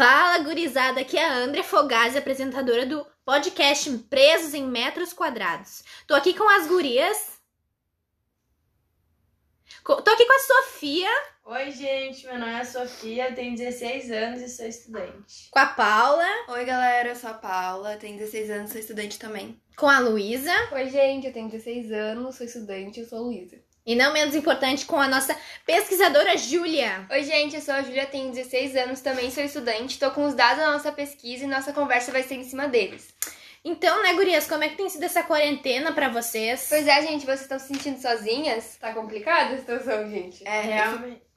Fala, gurizada! Aqui é a André Fogazzi, apresentadora do podcast Presos em Metros Quadrados. Tô aqui com as gurias. Tô aqui com a Sofia, Oi, gente, meu nome é Sofia, tenho 16 anos e sou estudante. com a Paula, Oi, galera, eu sou a Paula, tenho 16 anos, sou estudante também. com a Luísa Oi, gente, eu tenho 16 anos, sou estudante, eu sou a Luísa. E, não menos importante, com a nossa pesquisadora Júlia. Oi, gente, eu sou a Júlia, tenho 16 anos, também sou estudante, tô com os dados da nossa pesquisa e nossa conversa vai ser em cima deles. Então, né, gurias, como é que tem sido essa quarentena pra vocês? Pois é, gente, vocês estão se sentindo sozinhas? Tá complicada a situação, gente. É, Realmente.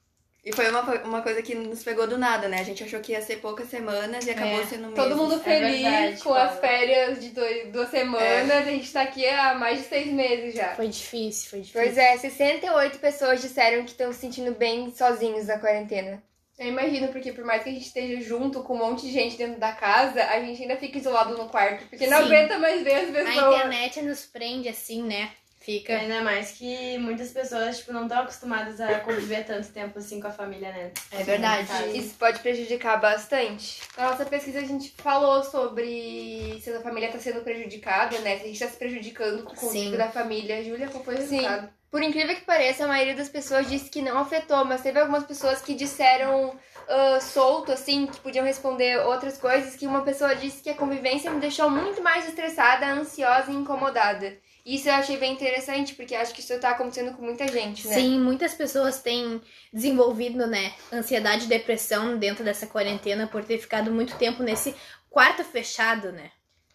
E foi uma, uma coisa que nos pegou do nada, né? A gente achou que ia ser poucas semanas e acabou É. sendo meses. Todo mundo feliz verdade, com Paula. as férias de dois, duas semanas. A gente tá aqui há mais de seis meses já. Foi difícil, foi difícil. Pois é, 68 pessoas disseram que estão se sentindo bem sozinhos na quarentena. Eu imagino, porque por mais que a gente esteja junto com um monte de gente dentro da casa, a gente ainda fica isolado no quarto. Porque não Sim. aguenta mais ver as A pessoas. internet nos prende assim, né? Fica. Ainda mais que muitas pessoas, tipo, não estão acostumadas a conviver tanto tempo assim com a família, né? É verdade. Isso pode prejudicar bastante. Na nossa pesquisa a gente falou sobre se a família tá sendo prejudicada, né? Se a gente tá se prejudicando com o convívio Sim. da família. Júlia, qual foi o Sim. resultado? Por incrível que pareça, a maioria das pessoas disse que não afetou, mas teve algumas pessoas que disseram ah, solto, assim, que podiam responder outras coisas, que uma pessoa disse que a convivência me deixou muito mais estressada, ansiosa e incomodada. Isso eu achei bem interessante, porque acho que isso tá acontecendo com muita gente, né? Sim, muitas pessoas têm desenvolvido, né, ansiedade e depressão dentro dessa quarentena por ter ficado muito tempo nesse quarto fechado, né?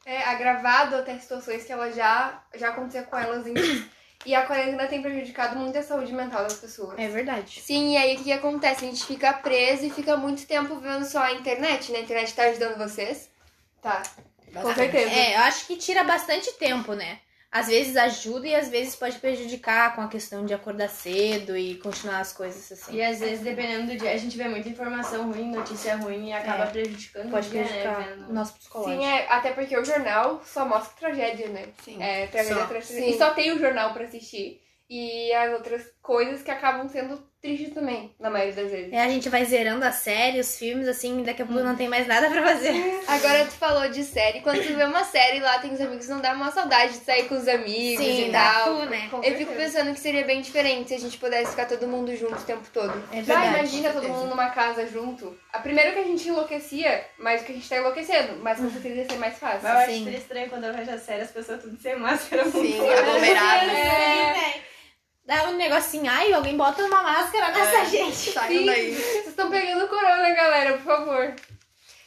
É, agravado até situações que ela já, já acontecia com elas antes. E a quarentena tem prejudicado muito a saúde mental das pessoas. É verdade. Sim, e aí o que, que acontece? A gente fica preso e fica muito tempo vendo só a internet, né? A internet tá ajudando vocês. Tá, com Bastante. certeza. É, eu acho que tira bastante tempo, né? Às vezes ajuda e às vezes pode prejudicar com a questão de acordar cedo e continuar as coisas assim. E às vezes, dependendo do dia, a gente vê muita informação ruim, notícia ruim e acaba É. prejudicando Pode o dia, prejudicar né? o Vendo... nosso psicológico. Sim, é, até porque o jornal só mostra tragédia, né? Sim. É, tragédia Só. de Sim. tragédia. E só tem o jornal pra assistir. E as outras coisas que acabam sendo tristes também, na maioria das vezes. É, a gente vai zerando a série, os filmes, assim, daqui a pouco não tem mais nada pra fazer. Agora tu falou de série. Quando tu vê uma série lá, tem os amigos, não dá uma saudade de sair com os amigos Sim, e dá tal. fu, né? Eu fico pensando que seria bem diferente se a gente pudesse ficar todo mundo junto o tempo todo. É Já verdade. imagina todo mundo numa casa junto. A primeiro que a gente enlouquecia, mais do que a gente tá enlouquecendo, mas com certeza ia ser mais fácil. Mas eu acho Sim. estranho quando eu vejo a série, as pessoas tudo sem máscara. muito Sim, aglomerado. É. Dá um negocinho, ai, alguém bota uma máscara nessa É. gente. Saiam daí. Vocês estão pegando corona, galera, por favor.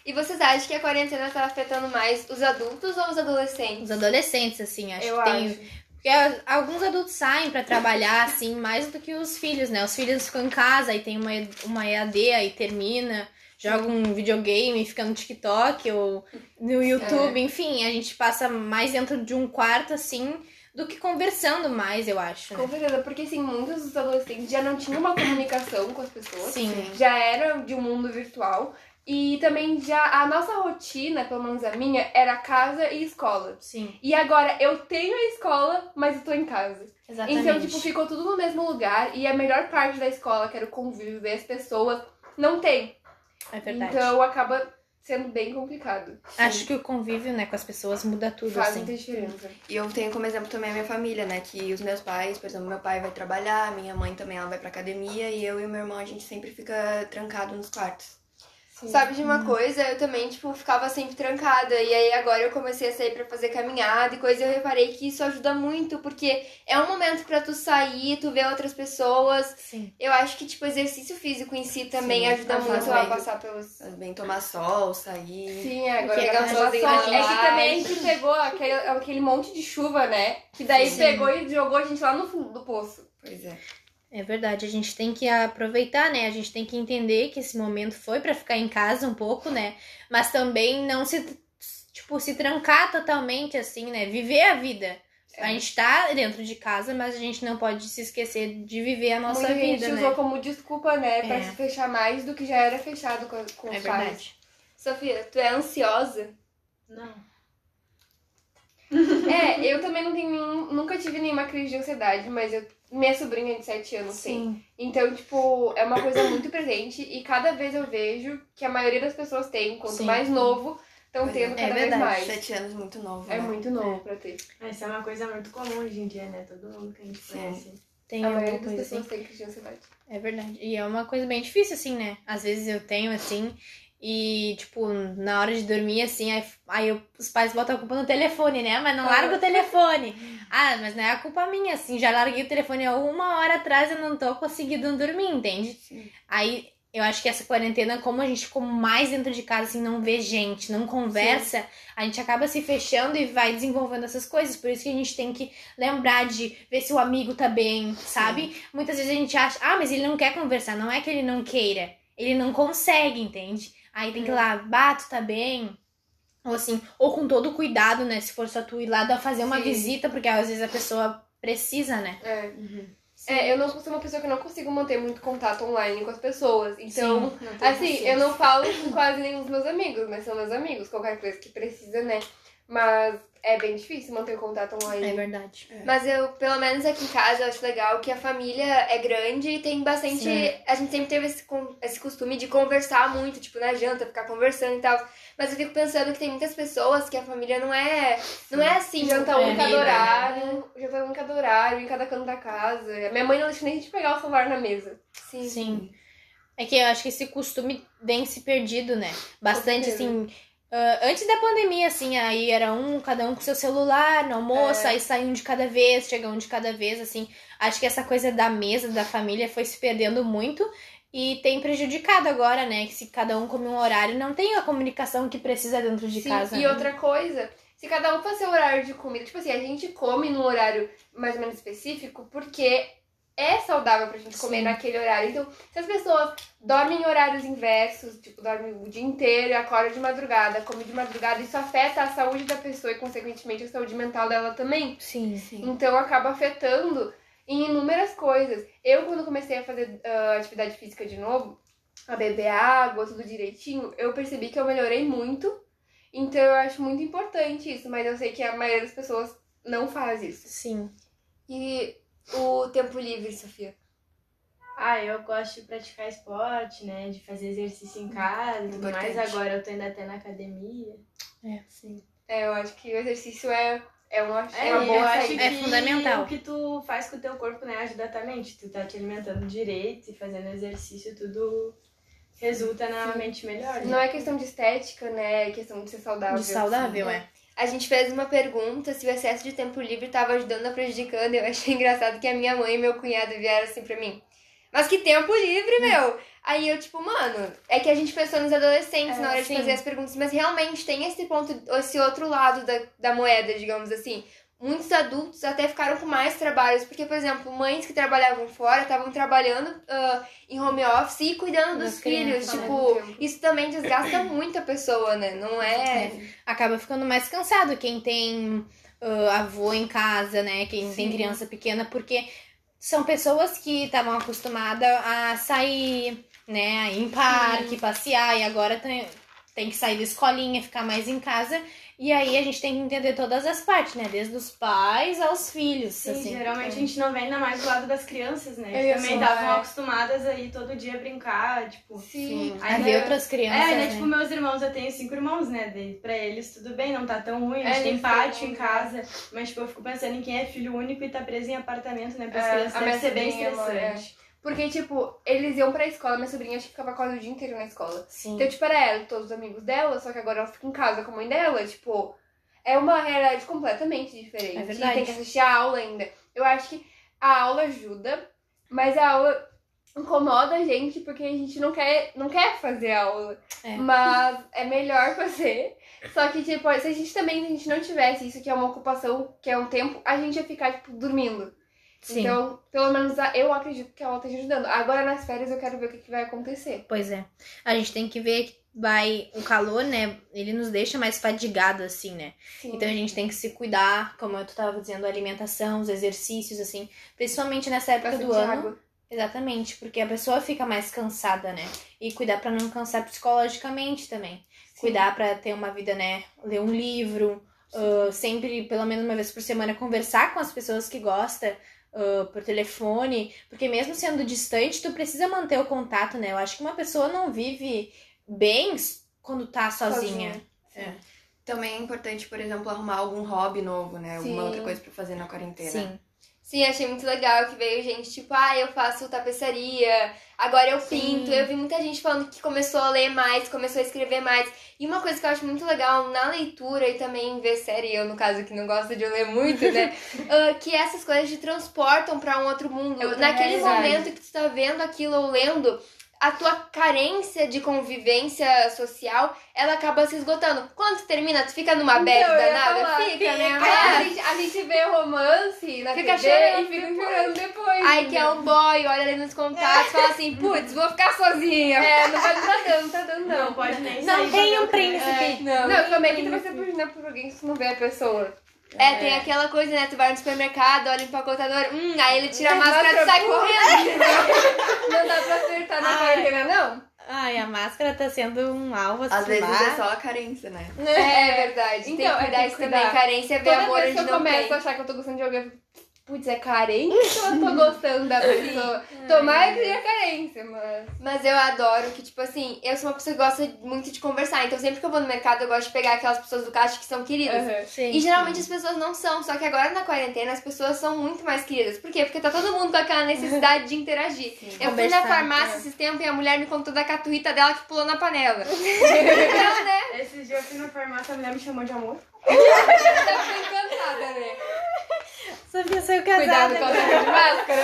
E vocês acham que a quarentena tá afetando mais os adultos ou os adolescentes? Os adolescentes, assim, acho Eu que tem. acho. Porque a- alguns adultos saem pra trabalhar, assim, mais do que os filhos, né? Os filhos ficam em casa, aí tem uma, uma EAD, aí termina, joga um videogame, fica no TikTok ou no YouTube, enfim, a gente passa mais dentro de um quarto, assim, do que conversando mais, eu acho. Com Né? certeza, porque assim, muitos dos adolescentes já não tinham uma comunicação com as pessoas. Sim. Já era de um mundo virtual. E também já a nossa rotina, pelo menos a minha, era casa e escola. Sim, E agora eu tenho a escola, mas eu tô em casa. exatamente. Então, tipo, ficou tudo no mesmo lugar. E a melhor parte da escola, que era o convívio, ver as pessoas, não tem. É verdade. Então acaba sendo bem complicado. Acho que o convívio, né, com as pessoas muda tudo, Faz assim. muita diferença. E eu tenho como exemplo também a minha família, né? Que os meus pais, por exemplo, meu pai vai trabalhar, minha mãe também ela vai pra academia e eu e meu irmão a gente sempre fica trancado nos quartos. Sim. Sabe de uma coisa? Eu também, tipo, ficava sempre trancada. E aí agora eu comecei a sair pra fazer caminhada e coisa. E eu reparei que isso ajuda muito, porque é um momento pra tu sair, tu ver outras pessoas. Sim. Eu acho que, tipo, exercício físico em si também Sim, ajuda muito a passar pelos. Faz bem tomar sol, sair. Sim, agora Porque dá é na É que também a gente pegou aquele, aquele monte de chuva, né? Que daí Sim. pegou e jogou a gente lá no fundo do poço. Pois é. É verdade, a gente tem que aproveitar, né? A gente tem que entender que esse momento foi pra ficar em casa um pouco, né? Mas também não se, tipo, se trancar totalmente, assim, né? Viver a vida. A gente tá dentro de casa, mas a gente não pode se esquecer de viver a nossa Muita vida, gente né? usou como desculpa, né? Pra É. se fechar mais do que já era fechado com, com É os pais. verdade. Sofia, tu é ansiosa? Não. É, eu também não tenho nenhum, nunca tive nenhuma crise de ansiedade, mas eu, minha sobrinha de 7 anos tem. Então, tipo, é uma coisa muito presente e cada vez eu vejo que a maioria das pessoas tem, quanto Sim. mais novo, estão é. tendo É cada vez verdade. mais. Sete anos muito novo. É né? muito novo pra ter. Essa é uma coisa muito comum hoje em dia, né? Todo mundo que a gente Sim. conhece. Tem A maioria das coisa pessoas assim. tem crise de ansiedade. É verdade. E é uma coisa bem difícil, assim, né? Às vezes eu tenho, assim, e, tipo, na hora de dormir, assim, aí, aí eu- os pais botam a culpa no telefone, né? Mas não larga o telefone. Ah, mas não é a culpa minha, assim, já larguei o telefone há uma hora atrás e não tô conseguindo dormir, entende? Sim. Aí eu acho que essa quarentena, como a gente ficou mais dentro de casa, assim, não vê gente, não conversa, a gente acaba se fechando e vai desenvolvendo essas coisas. Por isso que a gente tem que lembrar de ver se o amigo tá bem, sabe? Muitas vezes a gente acha, ah, mas ele não quer conversar. Não é que ele não queira, ele não consegue, entende? Aí tem que ir lá, bato, tá bem. Ou assim, ou com todo cuidado, né? Se for só tu ir lá dar fazer uma Sim. visita, porque às vezes a pessoa precisa, né? É. Uhum. É, eu não sou uma pessoa que não consigo manter muito contato online com as pessoas. Então, Sim. Assim, paciência. eu não falo com quase nenhum dos meus amigos, mas são meus amigos, qualquer coisa que precisa, né? Mas é bem difícil manter o contato online. É verdade. Mas eu, pelo menos aqui em casa, eu acho legal que a família é grande e tem bastante. Sim. A gente sempre teve esse, esse costume de conversar muito, tipo, na janta, ficar conversando e tal. Mas eu fico pensando que tem muitas pessoas que a família não é. Não é assim, janta É única do vida, né? horário, janta única do horário, em cada canto da casa. Minha mãe não deixa nem a gente pegar o celular na mesa. Sim. Sim. É que eu acho que esse costume vem se perdido, né? Bastante, assim. Ah, antes da pandemia, assim, aí era um, cada um com seu celular no almoço, É. aí sai um de cada vez, chega um de cada vez, assim. Acho que essa coisa da mesa, da família, foi se perdendo muito e tem prejudicado agora, né? Que se cada um come um horário, não tem a comunicação que precisa dentro de Sim, casa. E né? outra coisa, se cada um faz seu horário de comida, tipo assim, a gente come num horário mais ou menos específico porque é saudável pra gente comer Sim. naquele horário. Então, se as pessoas dormem em horários inversos, tipo, dormem o dia inteiro e acordam de madrugada, come de madrugada, isso afeta a saúde da pessoa e, consequentemente, a saúde mental dela também. Sim. Sim. Então, acaba afetando em inúmeras coisas. Eu, quando comecei a fazer ah, atividade física de novo, a beber água, tudo direitinho, eu percebi que eu melhorei muito. Então, eu acho muito importante isso, mas eu sei que a maioria das pessoas não faz isso. Sim. E o tempo livre, Sofia? Ah, eu gosto de praticar esporte, né? De fazer exercício em casa tudo mais. Agora eu tô indo até na academia. Sim. É, eu acho que o exercício é, é uma, é É, uma boa eu acho. É que fundamental. o que tu faz com o teu corpo, né, ajuda a tua mente. Tu tá te alimentando direito e fazendo exercício, tudo resulta na mente melhor. né? Não é questão de estética, né? É questão de ser saudável. De saudável, Sim. é. A gente fez uma pergunta se o excesso de tempo livre estava ajudando ou prejudicando. Eu achei engraçado que a minha mãe e meu cunhado vieram assim pra mim. Mas que tempo livre, meu! Aí eu, tipo, mano, é que a gente pensou nos adolescentes É, na hora de sim. fazer as perguntas, mas realmente tem esse ponto, esse outro lado da, da moeda, digamos assim. Muitos adultos até ficaram com mais trabalhos, porque, por exemplo, mães que trabalhavam fora estavam trabalhando ah, em home office e cuidando Das dos filhos. Tipo, isso também desgasta muito a pessoa, né? Não é. acaba ficando mais cansado quem tem ah, avô em casa, né? Quem tem criança pequena, porque são pessoas que estavam acostumadas a sair, né? Ir em parque, passear, e agora tem, tem que sair da escolinha, ficar mais em casa. E aí a gente tem que entender todas as partes, né? Desde os pais aos filhos. Sim, assim. geralmente a gente não vê ainda mais do lado das crianças, né? Ia também estavam é. acostumadas aí todo dia brincar, tipo. Sim. A ver eu- outras crianças, É, né? né? Tipo, meus irmãos, eu tenho cinco irmãos, né? Daí pra eles tudo bem, não tá tão ruim. A É, gente tem eles pátio em casa. Mas, tipo, eu fico pensando em quem é filho único e tá preso em apartamento, né? Para as É, crianças a deve ser bem é. estressante. Porque, tipo, eles iam pra escola, minha sobrinha acho que ficava quase o dia inteiro na escola. Sim. Então, tipo, era ela e todos os amigos dela, só que agora ela fica em casa com a mãe dela, tipo, é uma realidade completamente diferente. É verdade. E tem que assistir a aula ainda. Eu acho que a aula ajuda, mas a aula incomoda a gente porque a gente não quer, não quer fazer a aula. É. Mas é melhor fazer. Só que, tipo, se a gente também, se a gente não tivesse isso, que é uma ocupação, que é um tempo, a gente ia ficar, tipo, dormindo. Sim. Então, pelo menos eu acredito que a aula esteja ajudando. Agora nas férias eu quero ver o que, que vai acontecer. Pois é. A gente tem que ver que vai. O calor, né? Ele nos deixa mais fadigado, assim, né? Sim. Então a gente tem que se cuidar, como eu tava dizendo, a alimentação, os exercícios, assim, principalmente nessa época Bastante do ano. água. Exatamente, porque a pessoa fica mais cansada, né? E cuidar pra não cansar psicologicamente também. Cuidar pra ter uma vida, né? Ler um livro, Uh, sempre, pelo menos uma vez por semana, conversar com as pessoas que gosta uh, por telefone, porque mesmo sendo distante, tu precisa manter o contato, né? Eu acho que uma pessoa não vive bem quando tá sozinha. É. Também é importante, por exemplo, arrumar algum hobby novo, né? Alguma Sim. outra coisa pra fazer na quarentena. Sim. Sim, achei muito legal que veio gente tipo, ah, eu faço tapeçaria, agora eu pinto. Eu vi muita gente falando que começou a ler mais, começou a escrever mais. E uma coisa que eu acho muito legal na leitura e também em ver série, eu no caso que não gosto de ler muito, né? ah, que essas coisas te transportam pra um outro mundo. É Naquele realidade. momento que tu tá vendo aquilo ou lendo, a tua carência de convivência social, ela acaba se esgotando. Quando tu termina, tu fica numa bad Então, eu ia danada, falar, fica, né? Aí a gente, a gente vê romance na Fica TV chorando e fica depois. chorando depois. Aí que é um boy, olha ali nos contatos, fala assim, putz, vou ficar sozinha. É, não vai tá dando, tá dando não. Não pode nem Não tem um o príncipe. Não. Não, também que tu vai ser apaixonado por alguém se tu não vê a pessoa. É, tem aquela coisa, né? Tu vai no supermercado, olha o empacotador, hum, aí ele tira a máscara e sai correndo. Não dá pra acertar na Ai. quarentena, não? Ai, a máscara tá sendo um alvo Às assim, vezes lá. é só a carência, né? É verdade. tem Então, que é, cuidar tem isso que também. cuidar. Carência é ver Toda amor vez que eu não começo tem. a achar que eu tô gostando de alguém, putz, é carente ou eu tô gostando da pessoa? Tomara que seja carência, mas... Mas eu adoro que, tipo assim, eu sou uma pessoa que gosta muito de conversar. Então sempre que eu vou no mercado, eu gosto de pegar aquelas pessoas do caixa que são queridas. Aham. Sim. E geralmente as pessoas não são, só que agora na quarentena as pessoas são muito mais queridas. Por quê? Porque tá todo mundo com aquela necessidade de interagir. Eu fui na farmácia é. esses tempos e a mulher me contou da caturrita dela que pulou na panela. então, né? Esses dias eu fui na farmácia, a mulher me chamou de amor. Tá encantada, né? Sofia saiu casada. Cuidado com a saca de máscara.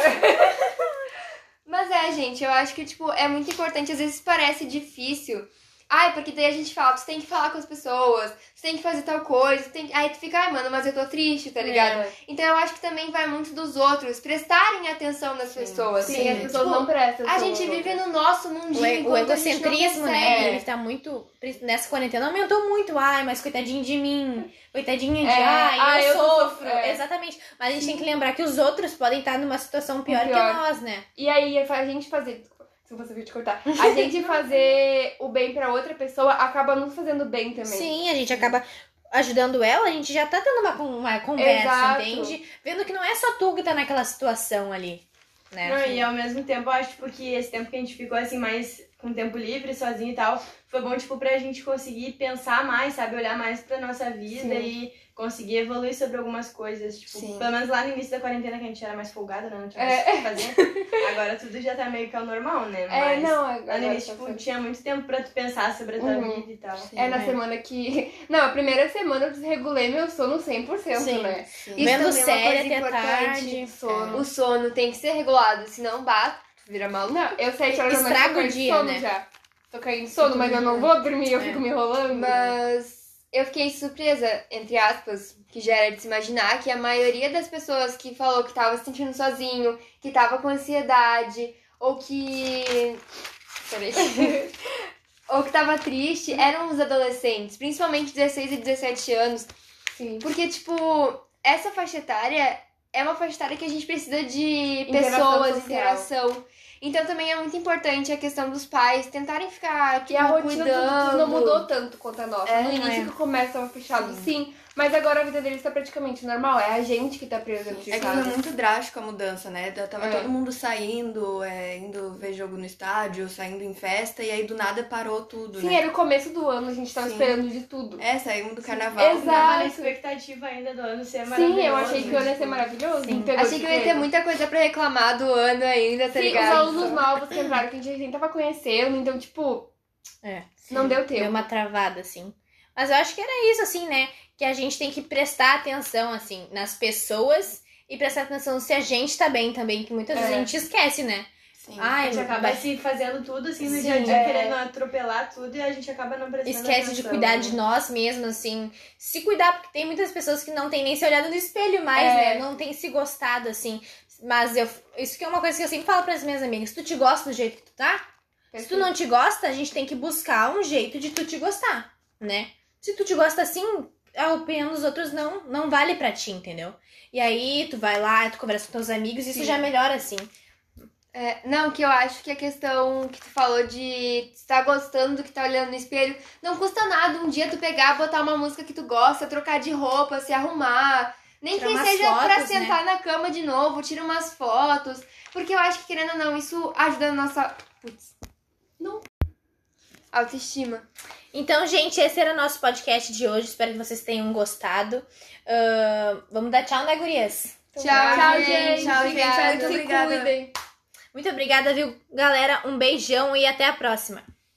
Mas é, gente, eu acho que, tipo, é muito importante. Às vezes parece difícil. Ai, porque daí a gente fala, tu tem que falar com as pessoas, tu tem que fazer tal coisa, tem que... Aí tu fica, ai, mano, mas eu tô triste, tá ligado? É. Então eu acho que também vai muito dos outros, prestarem atenção nas pessoas. Sim, as pessoas Tipo, não prestam A gente vive no nosso mundinho. O, o enquanto a gente não egocentrismo, né? Ele tá muito. Nessa quarentena aumentou muito. Ai, mas coitadinho de mim. Coitadinha de. É, ai, ah, eu, eu sofro. é. Exatamente. Mas a gente tem que lembrar que os outros podem estar numa situação pior, que Pior. nós, né? E aí, a gente fazer. Desculpa, se eu te cortar. A gente fazer o bem pra outra pessoa acaba nos fazendo bem também. Sim, a gente acaba ajudando ela, a gente já tá tendo uma, uma conversa, Exato. entende? Vendo que não é só tu que tá naquela situação ali. Né? Não, e ao mesmo tempo, eu acho tipo, que esse tempo que a gente ficou assim, mais com tempo livre, sozinho e tal, foi bom, tipo, pra gente conseguir pensar mais, sabe? Olhar mais pra nossa vida Sim. e conseguir evoluir sobre algumas coisas. Tipo, Sim. pelo menos lá no início da quarentena que a gente era mais folgada, né? Não tinha É. mais o que fazer. Agora tudo já tá meio que ao normal, né? É, Mas não, lá agora no início, tá tipo, tinha muito tempo pra tu pensar sobre a tua Uhum. vida e tal. É na né? semana que. Não, a primeira semana eu desregulei meu sono 100%, Sim. né? Sim. Isso Vendo é série até importante. tarde. Sono. O sono tem que ser regulado, senão bate, tu vira maluco. Não, eu sete horas da noite Estraga tô o dia, sono né? já. Tô caindo sono, mas eu não vou dormir, eu fico me enrolando. Mas eu fiquei surpresa, entre aspas, que já era de se imaginar, que a maioria das pessoas que falou que tava se sentindo sozinho, que tava com ansiedade, ou que. Peraí. ou que tava triste, eram os adolescentes, principalmente 16 e 17 anos. Sim. Porque, tipo, essa faixa etária é uma faixa etária que a gente precisa de Interação pessoas, social. interação. Então também é muito importante a questão dos pais tentarem ficar E a tipo, rotina cuidando. não mudou tanto quanto a nossa. É, no início é. que começa fechado, sim. Mas agora a vida deles tá praticamente normal. É a gente que tá preso dentro de É que foi muito drástico a mudança, né? Tava É. todo mundo saindo, é, indo ver jogo no estádio, saindo em festa, e aí do nada parou tudo, Sim, né? era o começo do ano, a gente tava Sim. esperando de tudo. É, saímos do carnaval. Exato. Tava na expectativa ainda do ano ser maravilhoso. Sim, eu achei que o ano ia ser maravilhoso. Sim. Achei que eu ia ter muita coisa pra reclamar do ano ainda, tá Sim, os ligado? alunos novos que entraram, que a gente nem tava conhecendo, então, tipo, É. não deu Deu tempo. uma travada, assim. Mas eu acho que era isso, assim, né? Que a gente tem que prestar atenção, assim, nas pessoas e prestar atenção se a gente tá bem também, que muitas vezes É. a gente esquece, né? Sim. A Ai, gente acaba vai- se fazendo tudo assim no Sim, dia a dia, é. querendo atropelar tudo e a gente acaba não prestando esquece de atenção, cuidar né? de nós mesmos, assim. Se cuidar, porque tem muitas pessoas que não têm nem se olhado no espelho mais, É. né? Não tem se gostado, assim. Mas eu, isso que é uma coisa que eu sempre falo pras minhas amigas. Se tu te gosta do jeito que tu tá, se tu não te gosta, a gente tem que buscar um jeito de tu te gostar, né? Se tu te gosta assim, a opinião dos outros não, não vale pra ti, entendeu? E aí tu vai lá, tu conversa com teus amigos, isso Sim. já melhora, assim. É, não, que eu acho que a questão que tu falou de estar gostando do que tá olhando no espelho, não custa nada um dia tu pegar, botar uma música que tu gosta, trocar de roupa, se arrumar. Nem Tirar que seja pra fotos, né? sentar na cama de novo, tira umas fotos. Porque eu acho que, querendo ou não, isso ajuda na nossa. Putz. Não. Autoestima. Então, gente, esse era o nosso podcast de hoje. Espero que vocês tenham gostado. Ah, vamos dar tchau, né, gurias? Tchau, Tchau, gente. gente. Tchau, gente. Obrigada. Muito Se obrigada. Muito obrigada, viu, galera? Um beijão e até a próxima.